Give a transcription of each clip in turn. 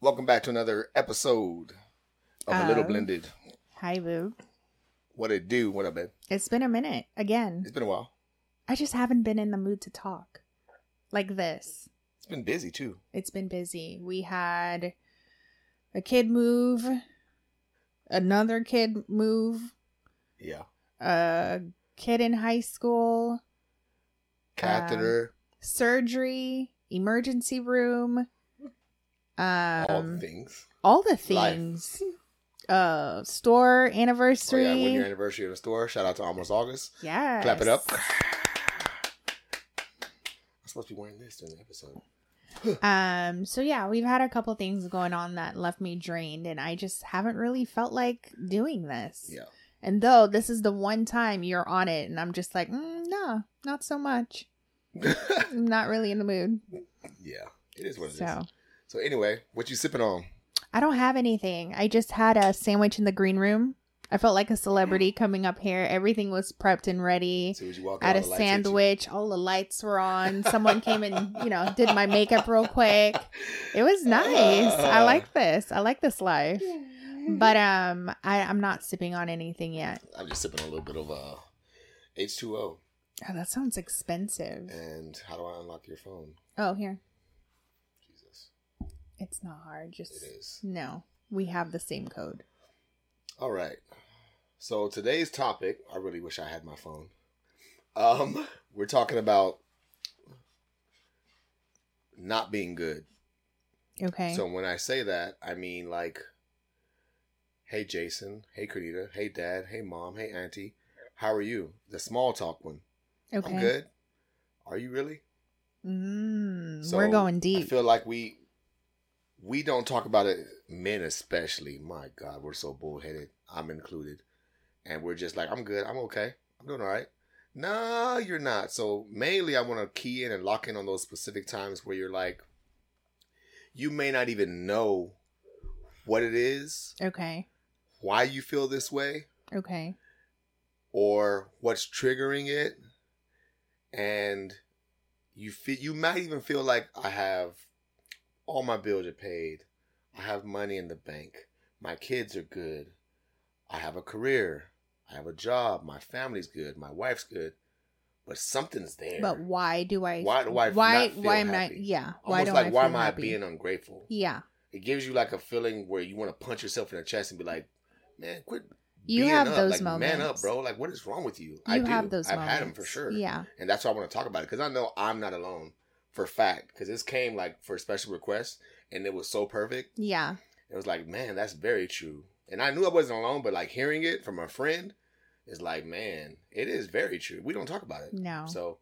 Welcome back to another episode of A Little Blended. Hi, Boo. What it do? What up, babe? It's been a minute again. It's been a while. I just haven't been in the mood to talk like this. It's been busy too. It's been busy. We had a kid move, another kid move, Yeah. a kid in high school, um, Catheter, surgery, emergency room, um, all the things. all the Life. things. Uh, store Oh, yeah, anniversary. one year anniversary of the store. Shout out to Almost August. Yeah. Clap it up. I'm supposed to be wearing this during the episode. Um, so yeah, we've had a couple things going on that left me drained, and I just haven't really felt like doing this. Yeah. And though this is the one time you're on it, and I'm just like, mm, no, not so much. I'm not really in the mood. yeah. It is what it is. So anyway, what you sipping on? I don't have anything. I just had a sandwich in the green room. I felt like a celebrity coming up here. Everything was prepped and ready. So as you walk had out, a the lights hit you. sandwich. All the lights were on. Someone came and, you know, did my makeup real quick. It was nice. I like this. I like this life. But um I, I'm not sipping on anything yet. I'm just sipping a little bit of uh H2O. Oh, that sounds expensive. And how do I unlock your phone? Oh, here. It's not hard. Just It is. no. We have the same code. All right. So today's topic, I really wish I had my phone. Um, we're talking about not being good. Okay. So when I say that, I mean like, hey Jason, hey Carnita, hey Dad, hey Mom, hey Auntie, how are you? The small talk one. okay. I'm good. Are you really? Mm, So, we're going deep. I feel like we we don't talk about it, men especially. My God, we're so bullheaded. I'm included, and we're just like, I'm good. I'm okay. I'm doing all right. No, you're not. So mainly, I want to key in and lock in on those specific times where you're like, you may not even know what it is, okay. why you feel this way, Okay. or what's triggering it and you feel you might even feel like i have all my bills are paid i have money in the bank my kids are good i have a career i have a job my family's good my wife's good but something's there But why do I Why do I why why am I happy? yeah. Why almost don't like I why am i being ungrateful Yeah. it gives you like a feeling where you want to punch yourself in the chest and be like man quit You have up. those like, moments. man up bro like what is wrong with you You i do have those i've moments. had them for sure Yeah. and that's why I want to talk about it because I know I'm not alone for fact because this came like for a special request and it was so perfect. Yeah. It was like, man, that's very true. And I knew I wasn't alone, but like hearing it from a friend is like, man, it is very true. We don't talk about it, No. so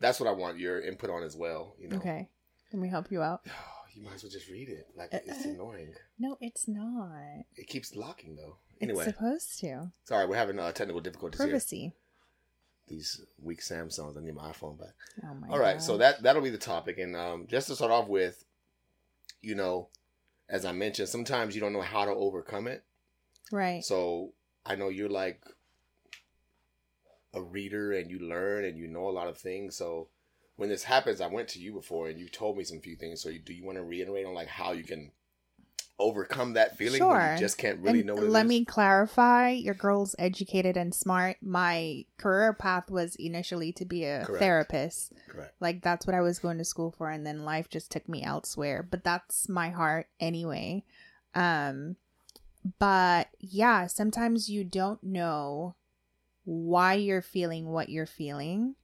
that's what I want your input on as well. You know, Okay. Let me help you out. you might as well just read it. Like Uh, it's uh. annoying. No, it's not. It keeps locking though. It's Anyway, supposed to. sorry, we're having uh, technical difficulties here. These weak Samsungs. I need my iPhone back. Oh my All right, so that that'll be the topic, and um, just to start off with, you know, as I mentioned, sometimes you don't know how to overcome it. Right. So I know you're like a reader, and you learn, and you know a lot of things. So when this happens, I went to you before, and you told me some few things. So you, do you want to reiterate on like how you can overcome that feeling when Sure. you just can't really and know what it let is? me clarify your girl's educated and smart my career path was initially to be a Correct. therapist Correct. like that's what i was going to school for and then life just took me elsewhere but that's my heart anyway um but yeah sometimes you don't know why you're feeling what you're feeling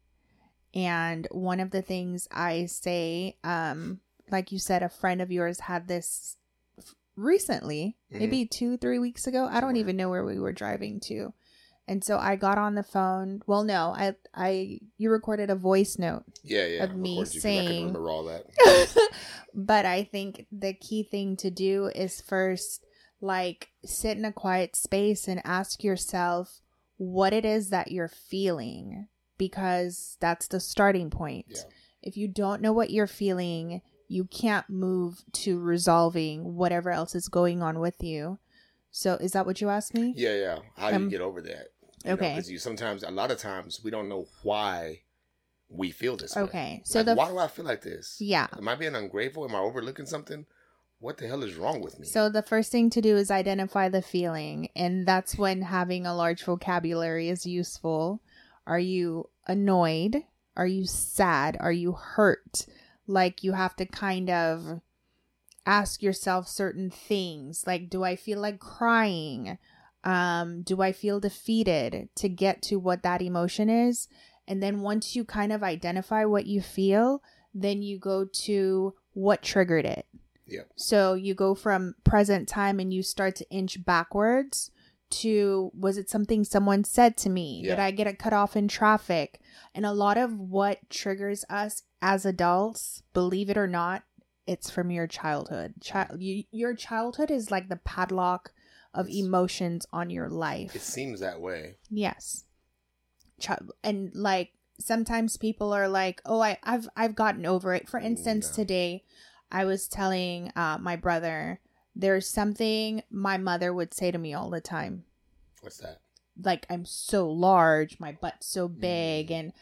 and one of the things i say um like you said a friend of yours had this recently Mhm. maybe two three weeks ago i don't Somewhere. even know where we were driving to and so i got on the phone well no i i you recorded a voice note Yeah, yeah. of me course, you- I saying- can remember all that. but I think the key thing to do is first like sit in a quiet space and ask yourself what it is that you're feeling because that's the starting point. Yeah. If you don't know what you're feeling, you can't move to resolving whatever else is going on with you. So is that what you asked me? Yeah, yeah. How do Um, you get over that? okay. Because you sometimes, a lot of times, we don't know why we feel this way. Okay. So Like, the why do I feel like this? yeah. Am I being ungrateful? Am I overlooking something? what the hell is wrong with me? So the first thing to do is identify the feeling, and that's when having a large vocabulary is useful. Are you annoyed? Are you sad? Are you hurt? Like you have to kind of ask yourself certain things like do I feel like crying? Um do I feel defeated to get to what that emotion is? And then once you kind of identify what you feel, then you go to what triggered it. Yeah. So you go from present time and you start to inch backwards to was it something someone said to me? Did I get cut off in traffic? And a lot of what triggers us as adults, believe it or not, it's from your childhood. Child, you, your childhood is like the padlock of It's- emotions on your life. it seems that way. Yes. Ch- and like sometimes people are like, "Oh, I I've I've gotten over it." For instance, No. today I was telling uh my brother there's something my mother would say to me all the time. What's that? Like I'm so large, my butt's so big Mm. and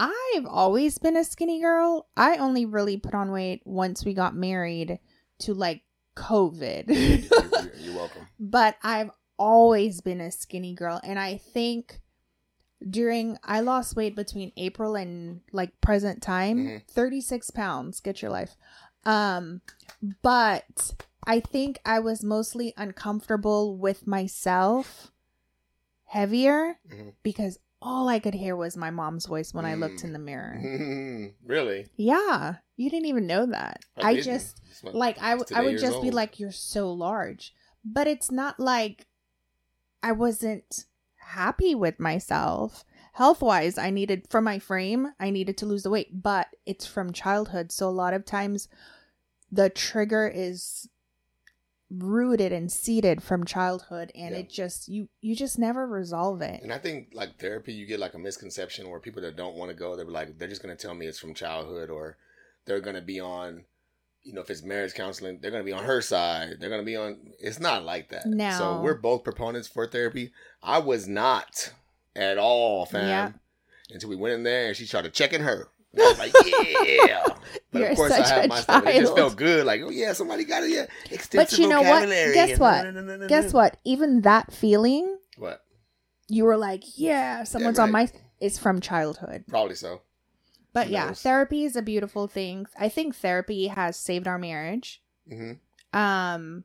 I've always been a skinny girl. I only really put on weight once we got married to like COVID. You're, you're welcome. but I've always been a skinny girl and I think during I lost weight between April and like present time Mhm. 36 pounds get your life um but I think I was mostly uncomfortable with myself heavier Mhm. because all I could hear was my mom's voice when I looked Mm. in the mirror. really? Yeah, you didn't even know that. I, didn't. just like I, w- I would just be like you're so large but it's not like i wasn't happy with myself health wise i needed for my frame i needed to lose the weight but it's from childhood so a lot of times the trigger is rooted and seated from childhood and Yeah. it just you you just never resolve it And I think like therapy, you get like a misconception where people that don't want to go, they're like, they're just gonna tell me it's from childhood, or they're gonna be on, you know, if it's marriage counseling, they're gonna be on her side. They're gonna be on. It's not like that. No. So we're both proponents for therapy. I was not at all, fam. Yeah. Until we went in there and she started checking her. And I was like, yeah. But You're of course, I have my stuff. It just felt good. Like, oh yeah, somebody got it. Yeah, extensive But you know what? vocabulary. Guess and what? guess what even that feeling What? you were like yeah someone's on my right. is from childhood Probably so. But Who yeah, knows? therapy is a beautiful thing. I think therapy has saved our marriage. hmm Um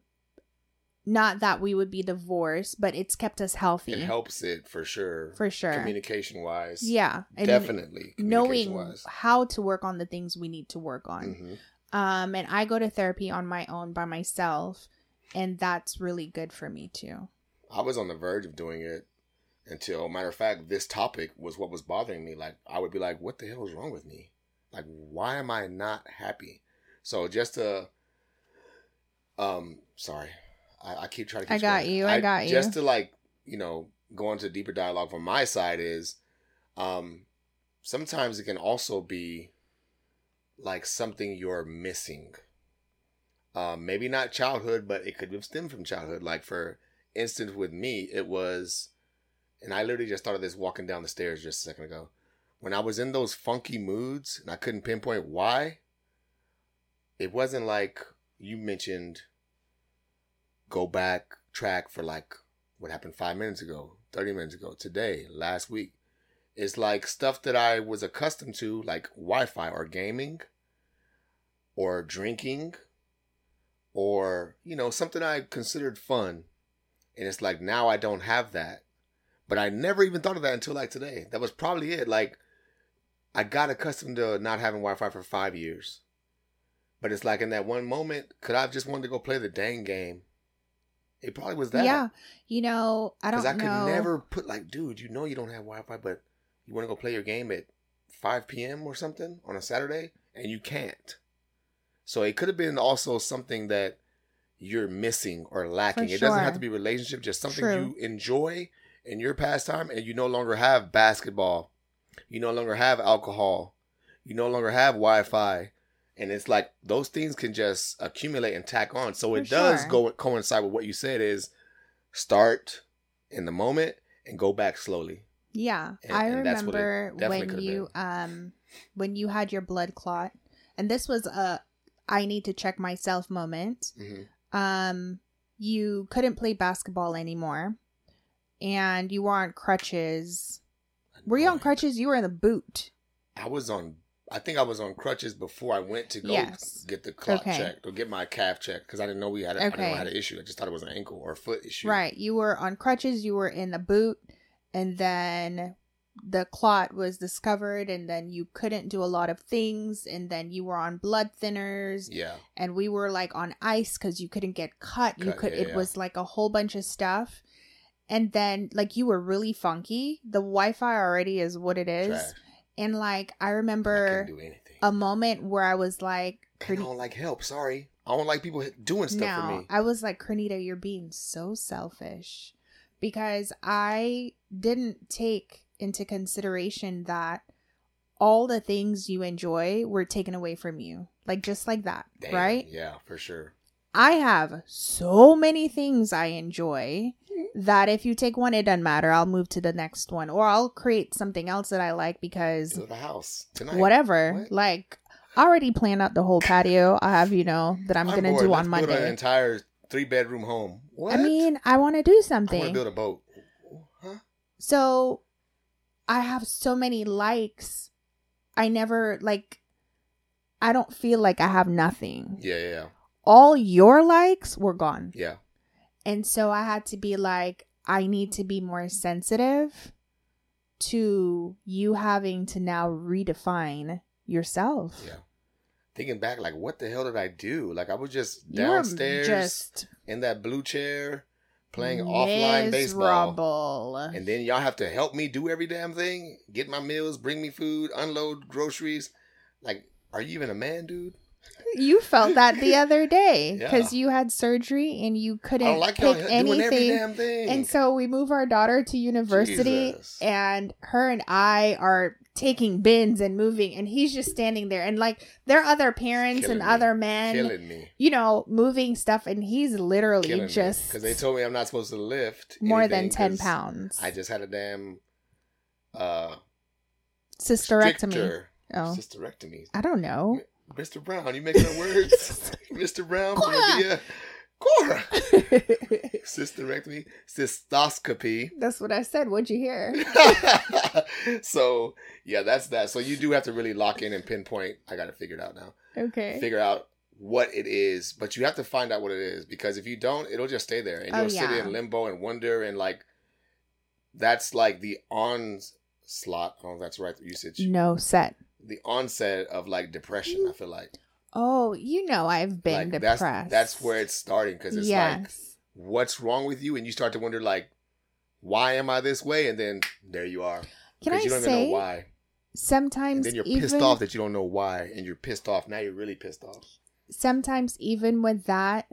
not that we would be divorced, but it's kept us healthy. It helps it for sure. For sure. Communication wise. yeah. Definitely. knowing how to work on the things we need to work on. Mhm. Um and I go to therapy on my own by myself and that's really good for me too. I was on the verge of doing it until, matter of fact, this topic was what was bothering me. Like, I would be like, what the hell is wrong with me? Like, why am I not happy? So, just to, um, sorry, I, I keep trying to. I got going. you, I got you. Just to like, you know, go into deeper dialogue from my side is, um, sometimes it can also be like something you're missing. Um, maybe not childhood, but it could have stemmed from childhood. Like for instance, with me, it was, and I literally just thought of this walking down the stairs just a second ago. When I was in those funky moods and I couldn't pinpoint why, it wasn't like you mentioned go back track for like what happened five minutes ago, 30 minutes ago, today, last week. It's like stuff that I was accustomed to, like Wi Fi or gaming or drinking or, you know, something I considered fun. And it's like now I don't have that. But I never even thought of that until like today. That was probably it. Like I got accustomed to not having Wi Fi for five years. But it's like in that one moment, could I have just wanted to go play the dang game? It probably was that. Yeah. You know, I don't know. Because I could know. never put like, dude, you know you don't have Wi Fi, but you want to go play your game at 5 p.m. or something on a Saturday, and you can't. So it could have been also something that you're missing or lacking. It doesn't have to be relationship, just something True. you enjoy in your pastime, and you no longer have basketball, you no longer have alcohol, you no longer have Wi-Fi, and it's like those things can just accumulate and tack on. So it does sure. go coincide with what you said is start in the moment and go back slowly. Yeah, And- I and remember when you um when you had your blood clot, and this was a I need to check myself moment. hmm Um, you couldn't play basketball anymore, and you were on crutches. Were you on crutches? You were in the boot. I was on. I think I was on crutches before I went to go Yes. get the clock Okay. checked or get my calf checked because I didn't know we had. A, I didn't know I had an issue. I just thought it was an ankle or a foot issue. Right. You were on crutches, you were in the boot, and then the clot was discovered, and then you couldn't do a lot of things, and then you were on blood thinners, Yeah. and we were like on ice because you couldn't get cut. You could, yeah, it yeah. was like a whole bunch of stuff. And then, like, you were really funky. The Wi Fi already is what it is. Trash. And, like, I remember couldn't do anything. a moment where I was like, I don't like help. Sorry, I don't like people doing stuff for me. I was like, Crenita, you're being so selfish because I didn't take into consideration that all the things you enjoy were taken away from you. Like, just like that, Damn, right? Yeah, for sure. I have so many things I enjoy mm-hmm. that if you take one, it doesn't matter. I'll move to the next one or I'll create something else that I like because To the house tonight. whatever. What? Like, I already planned out the whole patio. I have, you know, that I'm, going to bored. do Let's on build an Monday. entire three bedroom home. What? I mean, I want to do something. I want to build a boat. Huh? So I have so many likes. I never like I don't feel like I have nothing. Yeah, yeah, yeah. All your likes were gone. yeah. And so I had to be like I need to be more sensitive to you having to now redefine yourself. Yeah. Thinking back, like, what the hell did I do? Like, I was just downstairs just in that blue chair playing offline baseball. And then y'all have to help me do every damn thing, get my meals, bring me food, unload groceries. Like, are you even a man, dude? You felt that the other day Yeah. because you had surgery and you couldn't like pick anything. damn thing. And so we move our daughter to university, Jesus. and her and I are taking bins and moving, and he's just standing there. And like, there are other parents Killing and me. other men, me. you know, moving stuff, and he's literally Killing just because they told me I'm not supposed to lift more than 10 pounds. I just had a damn uh Cysterectomy. stricter Oh, cysterectomy. I don't know. Mr. Brown, you mixing up words? Mr. Brown Cora. Cora. Cysterectomy, cystoscopy. That's what I said. What'd you hear? so yeah, that's that. So you do have to really lock in and pinpoint. I got to figure it out now. Okay. Figure out what it is, but you have to find out what it is because if you don't, it'll just stay there and Oh, you'll sit yeah. in limbo and wonder and like that's like the onslaught. Know if that's right usage. No set. The onset of like depression. I feel like. Oh, you know I've been like depressed. that's that's where it's starting because it's like what's wrong with you? And you start to wonder like why am I this way? And then there you are. Can I you don't say even know why. And sometimes then you're even pissed off that you don't know why and you're pissed off. Now you're really pissed off. Sometimes even with that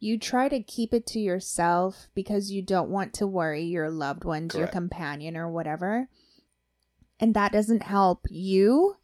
you try to keep it to yourself because you don't want to worry your loved ones your companion or whatever. And that doesn't help you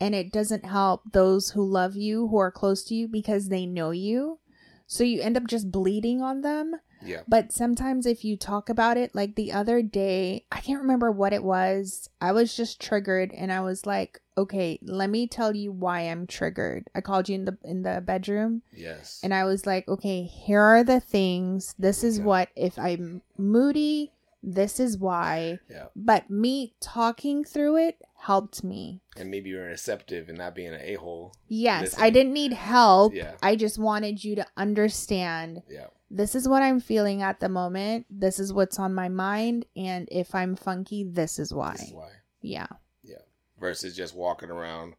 and it doesn't help those who love you who are close to you because they know you so you end up just bleeding on them yeah but sometimes if you talk about it, like the other day, I can't remember what it was. I was just triggered and I was like, okay, let me tell you why I'm triggered. I called you in the in the bedroom yes and I was like, okay, here are the things. This is Yeah. what if I'm moody, this is why. yeah But me talking through it helped me. and maybe you're receptive and not being an a-hole Yes, Listen. I didn't need help. Yeah. I just wanted you to understand yeah this is what I'm feeling at the moment. This is what's on my mind. And if I'm funky, this is why. this is why Yeah. Yeah. versus just walking around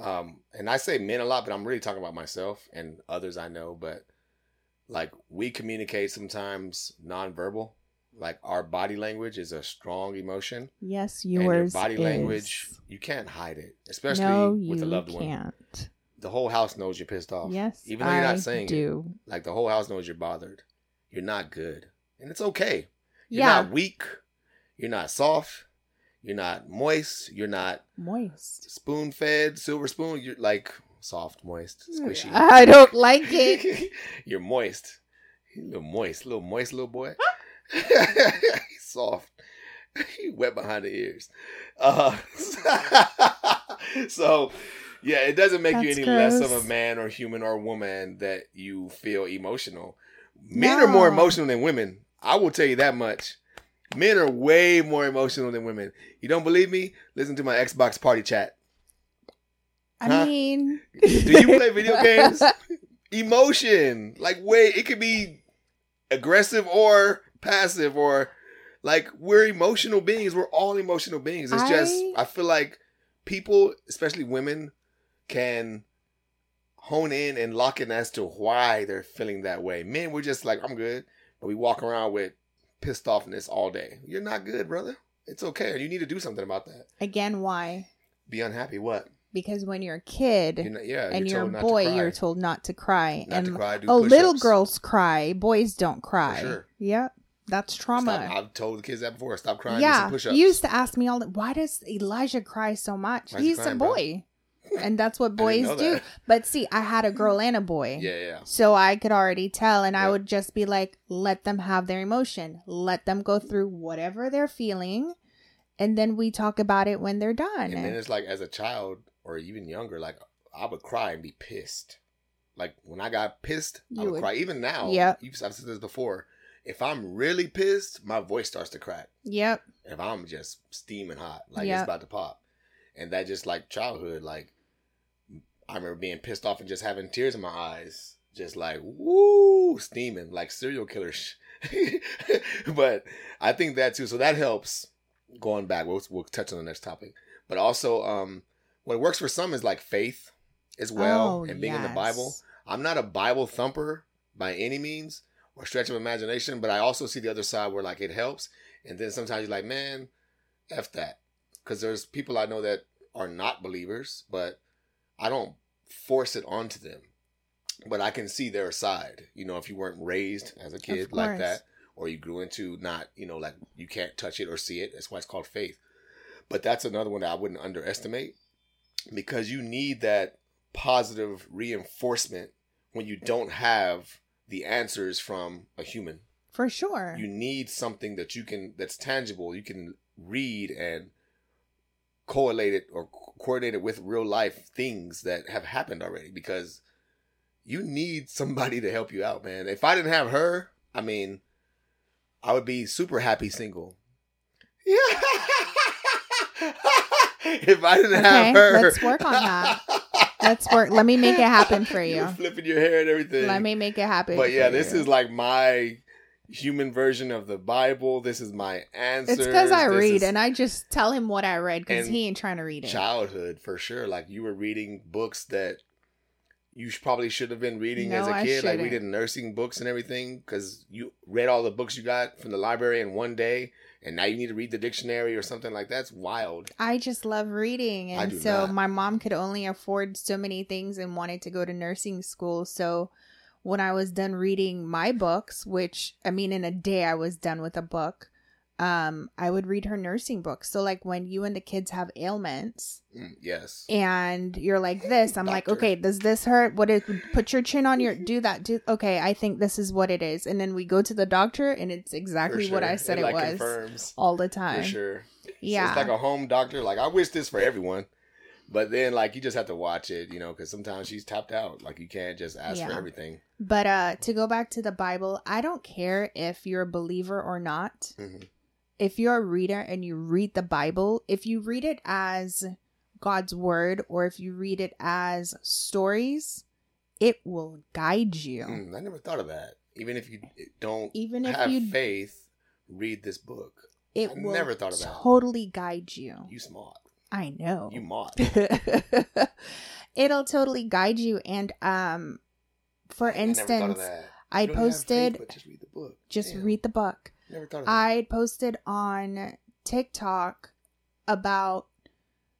um and i say men a lot but i'm really talking about myself and others i know but like we communicate sometimes nonverbal like our body language is a strong emotion Yes, yours. body is. language you can't hide it especially no, with a loved one you can't. the whole house knows you're pissed off Yes, even though you're not saying it do. like the whole house knows you're bothered you're not good and it's okay you're Yeah, not weak you're not soft you're not moist you're not moist. spoon fed, silver spoon. You're like soft, moist, mm, squishy. I don't like it. You're moist. A little moist, little moist little boy. He's soft. He wet behind the ears. Uh, so Yeah, it doesn't make you That's any less of a man or human or woman that you feel emotional. Men are more emotional than women. I will tell you that much. Men are way more emotional than women. You don't believe me? Listen to my Xbox party chat. I Huh? mean, Do you play video games? Emotion, like way it could be aggressive or passive or like we're emotional beings. We're all emotional beings. It's just I- I feel like people, especially women, can hone in and lock in as to why they're feeling that way. Men, we're just like I'm good, but we walk around with pissed offness all day. You're not good, brother. It's okay. You need to do something about that. Again, why? Be unhappy. What? Because when you're a kid You're not, yeah. and you're, told a boy, you're told not to cry. Not and to cry, oh, little push-ups. girls cry, boys don't cry. sure. Yep, that's trauma. Stop, I've told the kids that before. Stop crying. yeah, push-ups. you used to ask me all the why does Elijah cry so much? Why's he He's a crying, bro? boy, and that's what boys do. that. But see, I had a girl and a boy. Yeah, yeah. So I could already tell, and I would just be like, let them have their emotion. Let them go through whatever they're feeling. And then we talk about it when they're done. And then it's like as a child or even younger, like I would cry and be pissed. Like when I got pissed, I would, would- cry. Even now, yeah, you've I've said this before. If I'm really pissed, my voice starts to crack. yep. If I'm just steaming hot, like Yep. it's about to pop, and that just like childhood, like I remember being pissed off and just having tears in my eyes, just like woo, steaming like serial killers. but I think that too. So that helps. Going back, we'll we'll touch on the next topic. But also, um, what works for some is like faith as well, Oh, and being in the Bible. I'm not a Bible thumper by any means or stretch of imagination, but I also see the other side where like it helps. And then sometimes you're like, man, F that. Because there's people I know that are not believers, but I don't force it onto them. But I can see their side. You know, if you weren't raised as a kid like that, or you grew into not, you know, like you can't touch it or see it. That's why it's called faith. But that's another one that I wouldn't underestimate because you need that positive reinforcement when you don't have the answers from a human. For sure. You need something that you can that's tangible. You can read and correlate it or coordinate it with real life things that have happened already because you need somebody to help you out, man. If I didn't have her, I mean, I would be super happy single. Yeah. if I didn't have her, let's work on that. Let's work. Let me make it happen for you. You're flipping your hair and everything. Let me make it happen. But yeah, this you. is like my human version of the Bible. This is my answer. It's because I read and I just tell him what I read because he ain't trying to read it. childhood for sure. Like you were reading books that you probably should have been reading as a kid, like shouldn't. reading nursing books and everything, because you read all the books you got from the library in one day, and now you need to read the dictionary or something like that's wild. I just love reading. And so not. my mom could only afford so many things and wanted to go to nursing school. So when I was done reading my books, which I mean, in a day I was done with a book, um, I would read her nursing books. So, like, when you and the kids have ailments Mm, yes. and you're like this, I'm like, okay, does this hurt? What is, put your chin on your, do that. Do, okay, I think this is what it is. And then we go to the doctor and it's For exactly what. I said it, like was confirms all the for time. sure. So Yeah. it's like a home doctor. Like I wish this for everyone, but then like you just have to watch it, you know, because sometimes she's tapped out. Like you can't just ask for everything. But uh to go back to the Bible, I don't care if you're a believer or not. Mhm. If you're a reader and you read the Bible, if you read it as God's word or if you read it as stories, it will guide you. Mm, I never thought of that. Even if you don't Even if have you faith, read this book. it I will never thought of that. totally guide you. You smart. I know. You mought. It'll totally guide you and um for I instance. I You don't have faith, posted but just read the book. just Damn, read the book. Never thought. I posted on TikTok about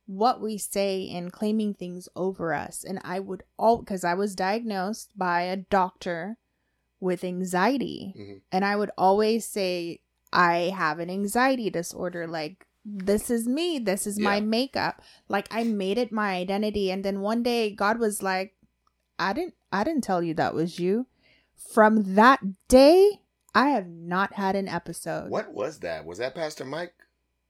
what we say and claiming things over us. And I would all because I was diagnosed by a doctor with anxiety. Mhm. And I would always say, I have an anxiety disorder. Like, this is me. This is my makeup. Like, I made it my identity. And then one day, God was like, I didn't, I didn't tell you that was you. From that day, I have not had an episode. What was that? Was that Pastor Mike?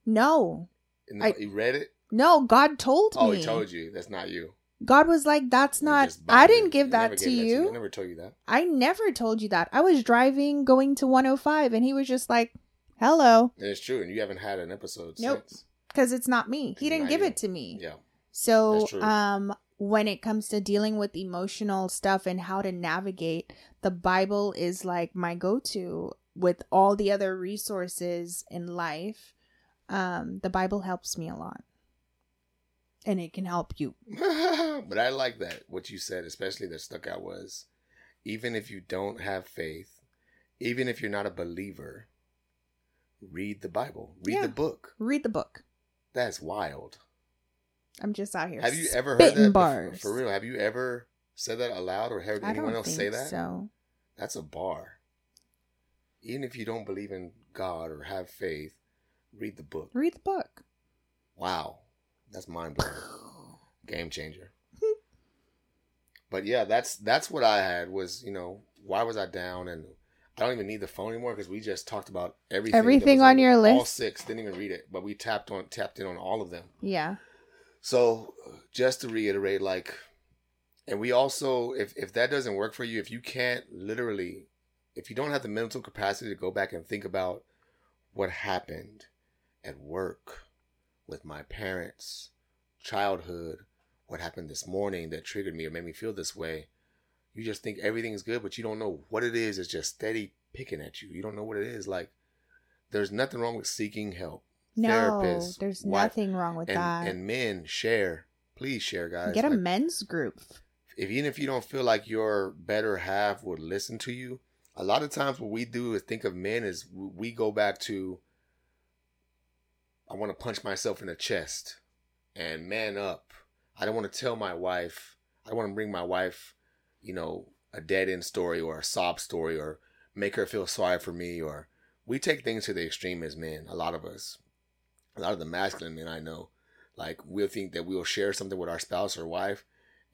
No, the, I- you read it? no. God told Oh, me. Oh, he told you. That's not you. God was like, "That's not. I didn't give that to gave you. I never told you that. I never told you that. I was driving going to 105 and he was just like, "Hello," it's true, and you haven't had an episode Nope. since. because it's not me. He didn't give you. it to me. Yeah. So, um, when it comes to dealing with emotional stuff and how to navigate, the Bible is like my go-to with all the other resources in life. Um, the Bible helps me a lot, and it can help you. but I like that what you said, especially that stuck out was, even if you don't have faith, even if you're not a believer, read the Bible, read Yeah. the book. Read the book. That's wild. I'm just out here. Have you ever heard that bars? for real? Have you ever said that aloud or heard anyone else say that? so. That's a bar. Even if you don't believe in God or have faith, read the book. Read the book. Wow, that's mind blowing. Game changer. but yeah, that's that's what I had was you know why was I down and I don't even need the phone anymore because we just talked about everything. Everything was on your All list? six didn't even read it, but we tapped on tapped in on all of them. Yeah. So just to reiterate, like, and we also, if if that doesn't work for you, if you can't literally, if you don't have the mental capacity to go back and think about what happened at work with my parents, childhood, what happened this morning that triggered me or made me feel this way, you just think everything's good, but you don't know what it is. It's just steady picking at you. You don't know what it is. Like, there's nothing wrong with seeking help. No, Therapists, there's wife- nothing wrong with and, that. and men share. Please share, guys. Get a Like, men's group. if even if you don't feel like your better half would listen to you, a lot of times what we do is think of men is we go back to I want to punch myself in the chest and man up. I don't want to tell my wife. I want to bring my wife, you know, a dead end story or a sob story or make her feel sorry for me or we take things to the extreme as men, a lot of us. A lot of the masculine men I know, like we'll think that we'll share something with our spouse or wife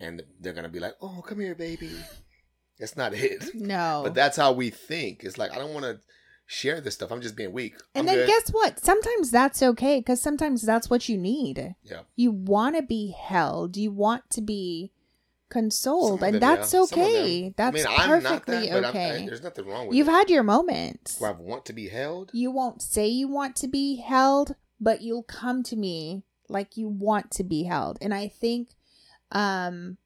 and they're gonna be like, "Oh, come here, baby." That's not it. No. But that's how we think. It's like I don't want to share this stuff. I'm just being weak. and I'm then good. guess what? Sometimes that's okay because sometimes that's what you need. yeah, You want to be held. You want to be consoled, of and that's yeah. Okay. That's I mean, I'm not perfectly that, okay. I, there's nothing wrong with it. You've it. had your moments. Where I want to be held. You won't say you want to be held, but you'll come to me like you want to be held. And I think um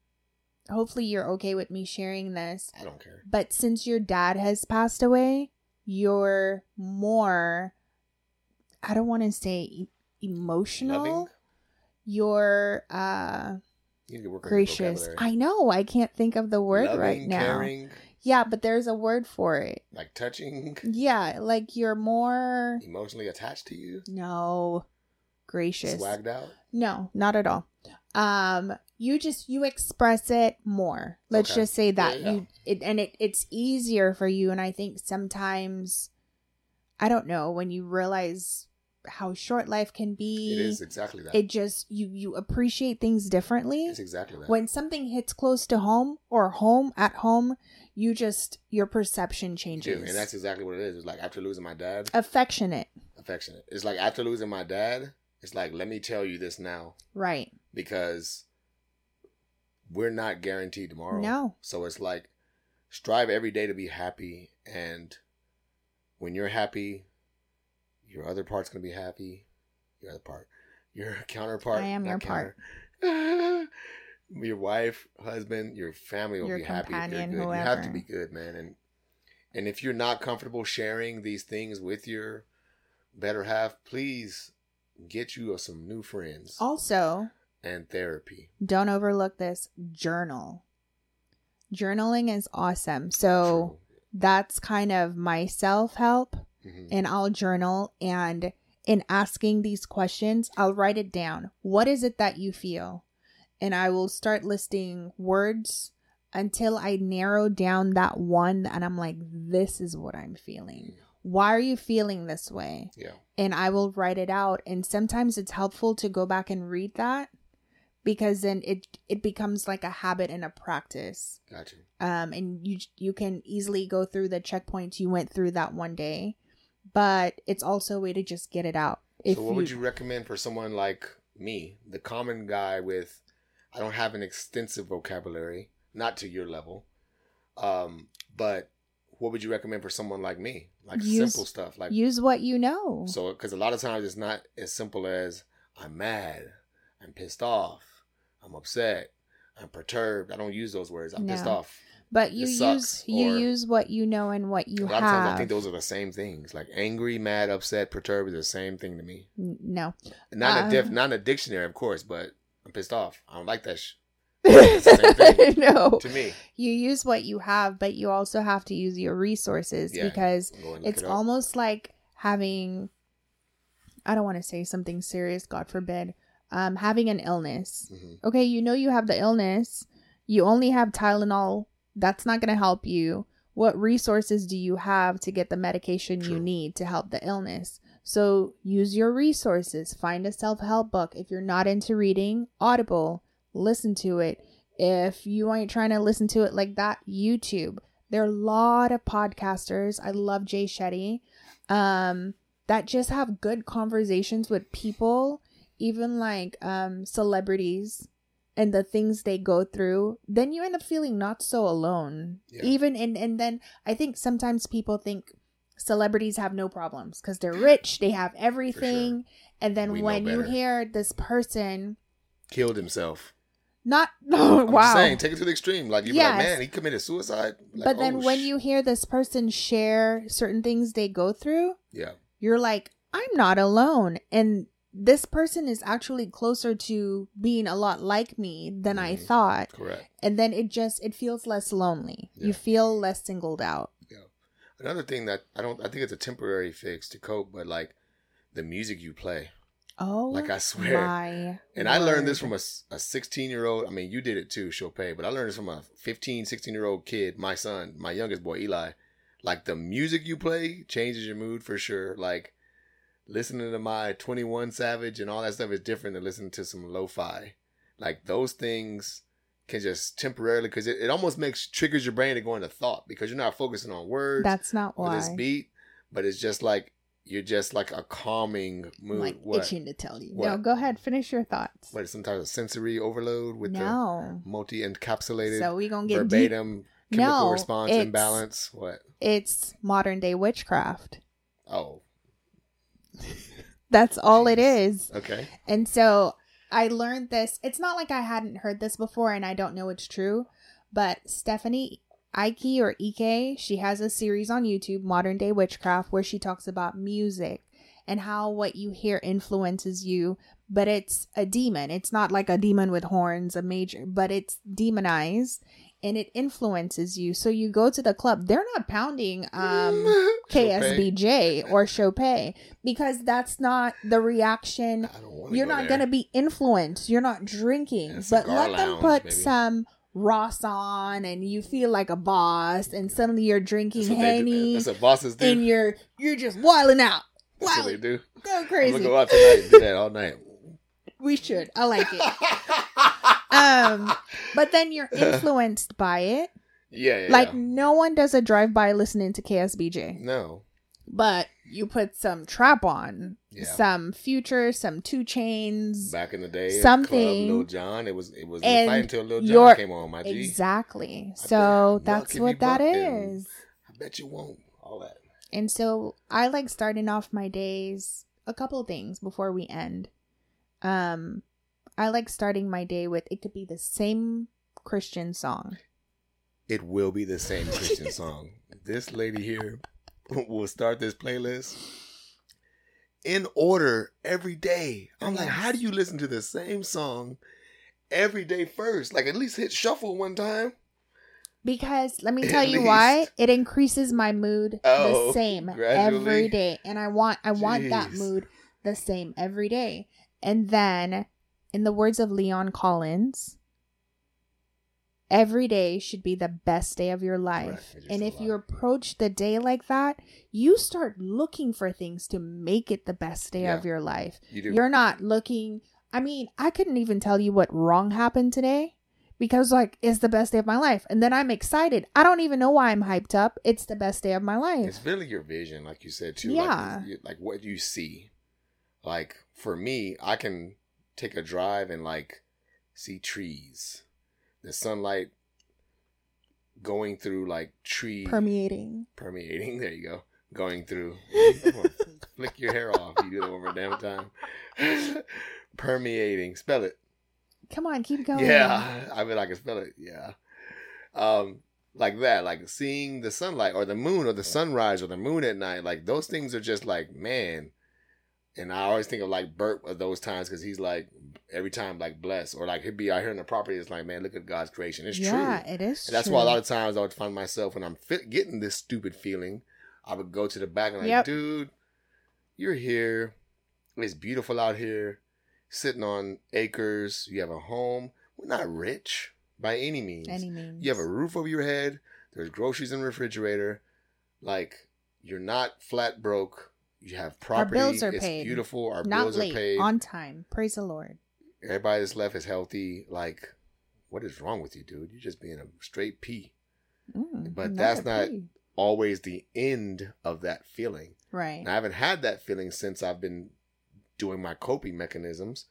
hopefully you're okay with me sharing this. I don't care. But since your dad has passed away, you're more I don't want to say e- emotional. Loving. You're uh You need to work on your gracious. I know, I can't think of the word Loving, right now. caring, Yeah, but there's a word for it. like touching, Yeah, like you're more emotionally attached to you, no gracious. swagged out. No, not at all. Um, you just you express it more. Let's Okay. just say that Yeah, yeah. you it and it it's easier for you. And I think sometimes, I don't know when you realize how short life can be. It is exactly that. It just you you appreciate things differently. it's exactly that. When something hits close to home or home at home, you just your perception changes. and that's exactly what it is. It's like after losing my dad, affectionate, affectionate. It's like after losing my dad, it's like let me tell you this now right? because we're not guaranteed tomorrow. No. So it's like strive every day to be happy and when you're happy, your other part's gonna be happy. Your other part. Your counterpart. I am your part. your wife, husband, your family will Your be happy if you're good. You have to be good, man. And and if you're not comfortable sharing these things with your better half, please get you some new friends Also, and therapy. don't overlook this journal. Journaling is awesome. So that's kind of my self help, Mhm. and I'll journal. And in asking these questions, I'll write it down. What is it that you feel? And I will start listing words until I narrow down that one. And I'm like, this is what I'm feeling. Why are you feeling this way? Yeah. and I will write it out. And sometimes it's helpful to go back and read that because then it it becomes like a habit and a practice. Got you. Um, and you you can easily go through the checkpoints you went through that one day, but it's also a way to just get it out. so what would you recommend for someone like me, the common guy with I don't have an extensive vocabulary, not to your level. Um, but what would you recommend for someone like me? Like Use- simple stuff, like Use what you know. so, because a lot of times it's not as simple as I'm mad, I'm pissed off, I'm upset, I'm perturbed. I don't use those words. I'm pissed off. But you use you or- use what you know and what you a lot have. of times I think those are the same things. Like angry, mad, upset, perturbed is the same thing to me. No. Not a diff, Uh. not in a dictionary, of course, but I'm pissed off. I don't like that. Sh- no. to me, You use what you have, but you also have to use your resources Yeah. because Go and look it's it almost like having I don't want to say something serious, God forbid. Um having an illness. Mhm. Okay, you know you have the illness. You only have Tylenol. That's not going to help you. What resources do you have to get the medication you need to help the illness? So use your resources. Find a self help book. If you're not into reading, Audible, listen to it. If you ain't trying to listen to it like that, YouTube. There are a lot of podcasters. I love Jay Shetty. Um, that just have good conversations with people, even like um celebrities and the things they go through, then you end up feeling not so alone. Yeah. Even and and then I think sometimes people think celebrities have no problems because they're rich, they have everything, and then We when you hear this person Killed himself. not no I'm wow saying, take it to the extreme. Like you're Yes. like, man, he committed suicide. Like, but then oh, when sh- you hear this person share certain things they go through yeah, you're like i'm not alone and this person is actually closer to being a lot like me than i Mhm. thought correct. and then it just it feels less lonely Yeah. you feel less singled out Yeah. Another thing that I don't, I think it's a temporary fix to cope, but like the music you play. oh Like, I swear. my And I learned this from a 16 year old. I mean, you did it too, Chopin, but I learned this from a 15, 16 year old kid, my son, my youngest boy, Eli. Like the music you play changes your mood for sure. Like listening to my 21 Savage and all that stuff is different than listening to some lo fi. Like those things can just temporarily, because it, it almost makes triggers your brain to go into thought because you're not focusing on words that's not or this beat, but it's just like you're just like a calming mood. like what? itching to tell you What? no go ahead finish your thoughts What sometimes a sensory overload with no the multi-encapsulated so we gonna get deep verbatim chemical No, response it's- imbalance. What? it's modern day witchcraft Oh, that's all it is. Okay. And so I learned this. It's not like I hadn't heard this before and I don't know it's true, but Stephanie Ike or Ike, she has a series on YouTube, Modern Day Witchcraft, where she talks about music and how what you hear influences you, but it's a demon. It's not like a demon with horns, a major, but it's demonized and it influences you. So you go to the club, they're not pounding um KSBJ or Chopin because that's not the reaction I don't want you're not going to be influenced. You're not drinking. But let them lounge, put baby. some Ross on and you feel like a boss and suddenly you're drinking That's what, they do. Henny That's what bosses do. and you're you're just wilding out. That's what they do. go I'm crazy. gonna go out tonight and do that all night. We should. I like it. um but then you're influenced by it. yeah, yeah. Like yeah. no one does a drive by listening to KSBJ. no, But you put some trap on, Yeah. some future, some 2 Chainz. back in the day, Something- Club Lil Jon. It was it was And until Lil your- came on. My G. Exactly. I So that's what that is. I bet you won't. All that. And so I like starting off my days a couple things before we end. Um I like starting my day with it could be the same Christian song. It will be the same Christian song. This lady here will start this playlist in order every day. I'm like, how do you listen to the same song every day first? Like, at least hit shuffle one time. Because let me At tell you why it increases my mood Oh, the same gradually? every day and I want I want that mood the same every day. And then in the words of Leon Collins, every day should be the best day of your life. Just And if you approach the day like that, you start looking for things to make it the best day Yeah. of your life. You do. You're not looking I mean, I couldn't even tell you what wrong happened today because like it's the best day of my life. And then I'm excited. I don't even know why I'm hyped up. It's the best day of my life. It's really your vision, like you said too. Yeah. Like, like what you see. Like for me, I can take a drive and like see trees, the sunlight going through like tree Permeating. permeating. There you go, going through. Flick your hair off. You do that one more damn time. permeating. Spell it. Come on, keep going. Yeah, I mean I can spell it. Yeah, um, like that, like seeing the sunlight or the moon or the sunrise or the moon at night. Like those things are just like man. And I always think of like Bert of those times because he's like every time like blessed or like he'd be out here in the property. It's like man, look at God's creation. It's yeah, true. it is. And that's true. why a lot of times I would find myself when I'm fit, getting this stupid feeling, I would go to the back and like, Yep. dude, you're here. It's beautiful out here. Sitting on acres. You have a home. We're not rich by any means. any means. You have a roof over your head. There's groceries in the refrigerator. Like you're not flat broke. You have property. Our bills are it's paid. beautiful. Our not bills late, are paid. on time. Praise the Lord. Everybody that's left is healthy. Like, what is wrong with you, dude? You're just being a straight P. Mm, But that's not- P. Always the end of that feeling. right. And I haven't had that feeling since I've been doing my coping mechanisms.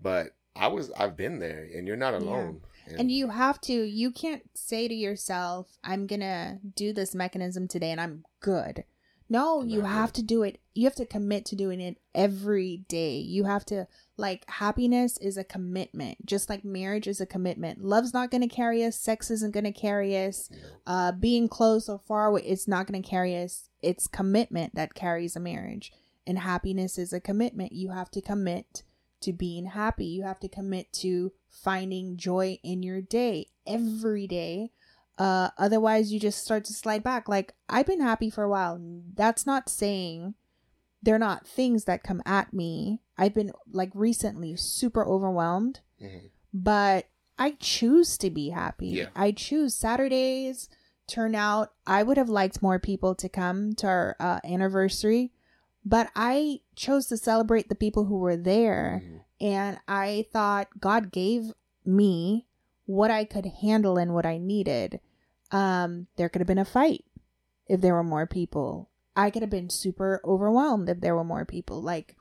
But I was I've been there and you're not Yeah. alone. And you have to, you can't say to yourself, I'm going to do this mechanism today and I'm good. No, you have to do it. You have to commit to doing it every day. You have to, like, happiness is a commitment, just like marriage is a commitment. Love's not going to carry us, sex isn't going to carry us, uh, being close or far away, it's not going to carry us. It's commitment that carries a marriage. And happiness is a commitment. You have to commit to being happy. You have to commit to finding joy in your day every day. Uh, otherwise, you just start to slide back. Like, I've been happy for a while. That's not saying they're not things that come at me. I've been, like, recently super overwhelmed mhm. but I choose to be happy. Yeah. I choose Saturdays turn out. I would have liked more people to come to our uh, anniversary, but I chose to celebrate the people who were there. Mhm. And I thought God gave me what I could handle and what I needed. Um, there could have been a fight if there were more people. I could have been super overwhelmed if there were more people. Like,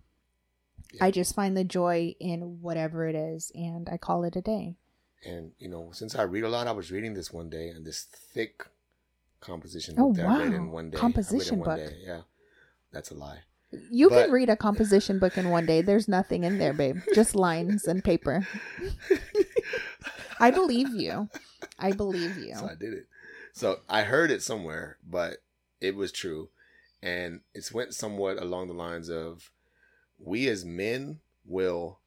Yeah. I just find the joy in whatever it is, and I call it a day. And you know, since I read a lot, I was reading this one day and this thick composition Oh, book that I read wow. in one day. I read it Composition book. day. Yeah. That's a lie. You But- can read a composition book in one day. There's nothing in there, babe. Just lines and paper. I believe you. I believe you. So I did it. So I heard it somewhere, but it was true. And it's went somewhat along the lines of we as men will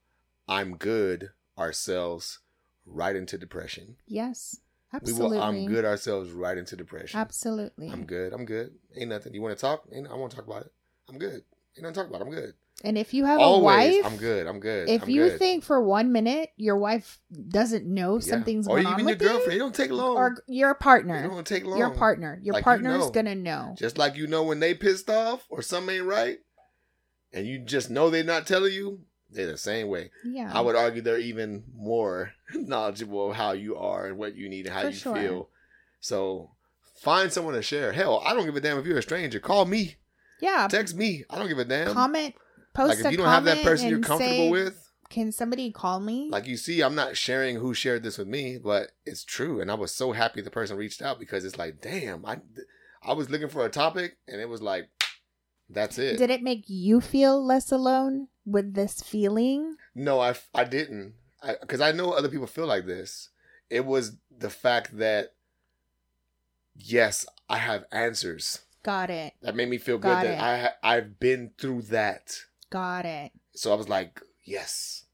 I'm good ourselves right into depression. Yes. Absolutely. We will I'm good ourselves right into depression. Absolutely. I'm good. I'm good. Ain't nothing. You want to talk? Ain't, I want to talk about it. I'm good. Ain't nothing to talk about. I'm good. And if you have Always. a wife, I'm good. I'm good. if I'm you good. think for one minute your wife doesn't know Yeah. something's or going on even with your you, girlfriend, it don't take long. or your partner, it don't take long. your partner, your Like you know. gonna know. Just like you know when they pissed off or something ain't right, and you just know they're not telling you, they're the same way. Yeah. I would argue they're even more knowledgeable of how you are and what you need and how For you sure. feel. So find someone to share. Hell, I don't give a damn if you're a stranger. Call me. yeah. Text me. I don't give a damn. Comment. Post like if you don't have that person you're comfortable say, with, Can somebody call me? like you see, I'm not sharing who shared this with me, but it's true. And I was so happy the person reached out because it's like, damn, I I was looking for a topic and it was like, that's it. Did it make you feel less alone with this feeling? No, I, I didn't. Because I, know other people feel like this. It was the fact that, yes, I have answers. Got it. That made me feel good Got that it. I I've been through that. Got it. So I was like, yes.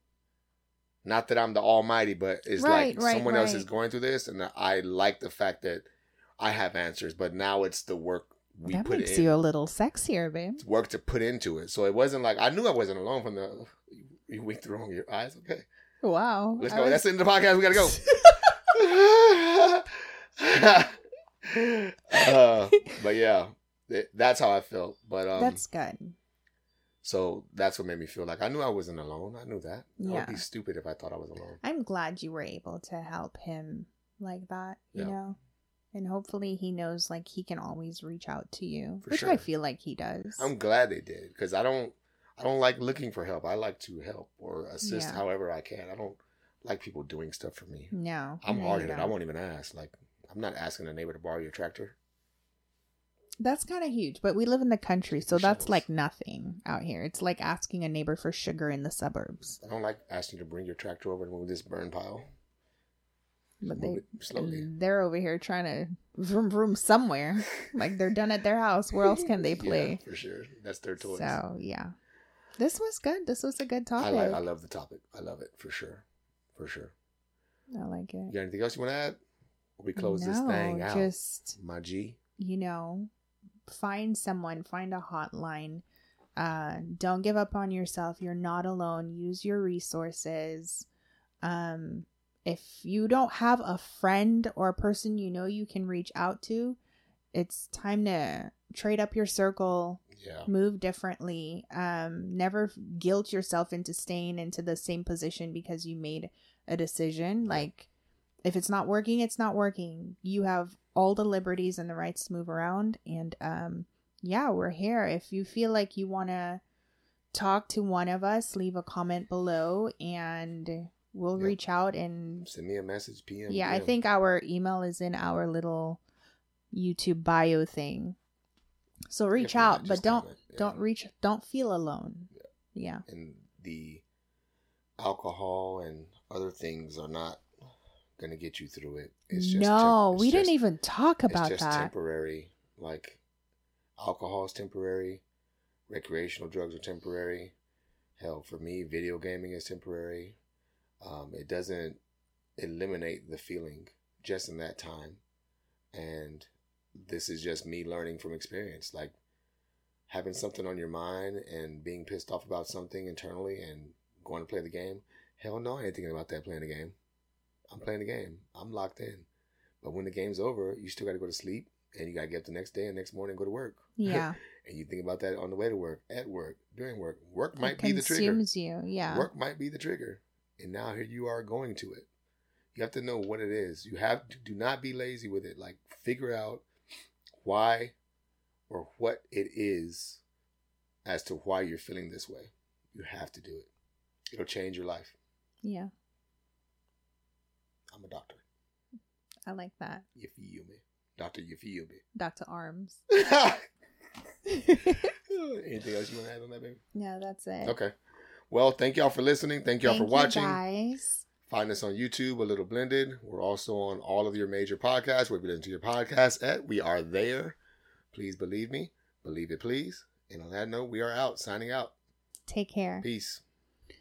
Not that I'm the almighty, but it's Right, like right, someone else is going through this, and I like the fact that I have answers. But now it's the work we that put makes in, you a little sexier, babe. It's work to put into it. So it wasn't like I knew I wasn't alone from the. You winked wrong your eyes. Okay, Wow. let's go. was- That's the end of the podcast. We gotta go. uh, but yeah, th- that's how I felt. But um, That's good. So that's what made me feel like I knew I wasn't alone. I knew that. Yeah. I would be stupid if I thought I was alone. I'm glad you were able to help him like that, you Yeah. know? And hopefully he knows like he can always reach out to you, For which sure. I feel like he does. I'm glad they did because I don't. I don't like looking for help. I like to help or assist Yeah. however I can. I don't like people doing stuff for me. No. I'm hard headed. I won't even ask. Like I'm not asking a neighbor to borrow your tractor. That's kind of huge, but we live in the country, so that's like nothing out here. It's like asking a neighbor for sugar in the suburbs. I don't like asking to bring your tractor over and move this burn pile. But they slowly they're over here trying to vroom vroom somewhere. like they're done at their house. Where else can they Yeah, play? for sure. That's their toys. So yeah, this was good. This was a good I topic. like. I love the topic. I love it for sure. For sure. I like it. You got anything else you want to add? We close this thing out. Just My G. you know, find someone, find a hotline. Uh, don't give up on yourself. You're not alone. Use your resources. Um, if you don't have a friend or a person you know you can reach out to, it's time to trade up your circle, Yeah. move differently. Um, never guilt yourself into staying into the same position because you made a decision. Like, if it's not working, it's not working. You have all the liberties and the rights to move around. And um, yeah, we're here. If you feel like you want to talk to one of us, leave a comment below and we'll Yep. reach out. And Send me a message. PM. yeah, I think our email is in our little YouTube bio thing. So reach not, out, but don't. Yeah. don't reach don't feel alone. Yeah. and the alcohol and other things are not gonna get you through it. It's just no, temp- we it's didn't even talk about that. it's just that. temporary. Like alcohol is temporary, recreational drugs are temporary. Hell, for me, video gaming is temporary. Um, it doesn't eliminate the feeling just in that time, and this is just me learning from experience. Like having something on your mind and being pissed off about something internally and going to play the game. Hell no, I ain't thinking about that playing the game. I'm playing the game. I'm locked in. But when the game's over, you still got to go to sleep and you got to get up the next day and next morning and go to work. Yeah. and you think about that on the way to work, at work, during work. Work might it be the trigger. consumes you. Yeah. Work might be the trigger. And now here you are going to it. You have to know what it is. You have to do not be lazy with it. Like figure out why or what it is as to why you're feeling this way. You have to do it. It'll change your life. Yeah. I'm a doctor. I like that. You feel me. Doctor, you feel me. Dr. Arms. Anything else you want to add on that, baby? no, that's it. Okay. Well, thank y'all for listening. Thank y'all Thank for watching. You guys. Find us on YouTube, A Little Blended. We're also on all of your major podcasts. Where you listen to your podcast at. We are there. Please believe me. Believe it, please. And on that note, we are out. Signing out. Take care. Peace.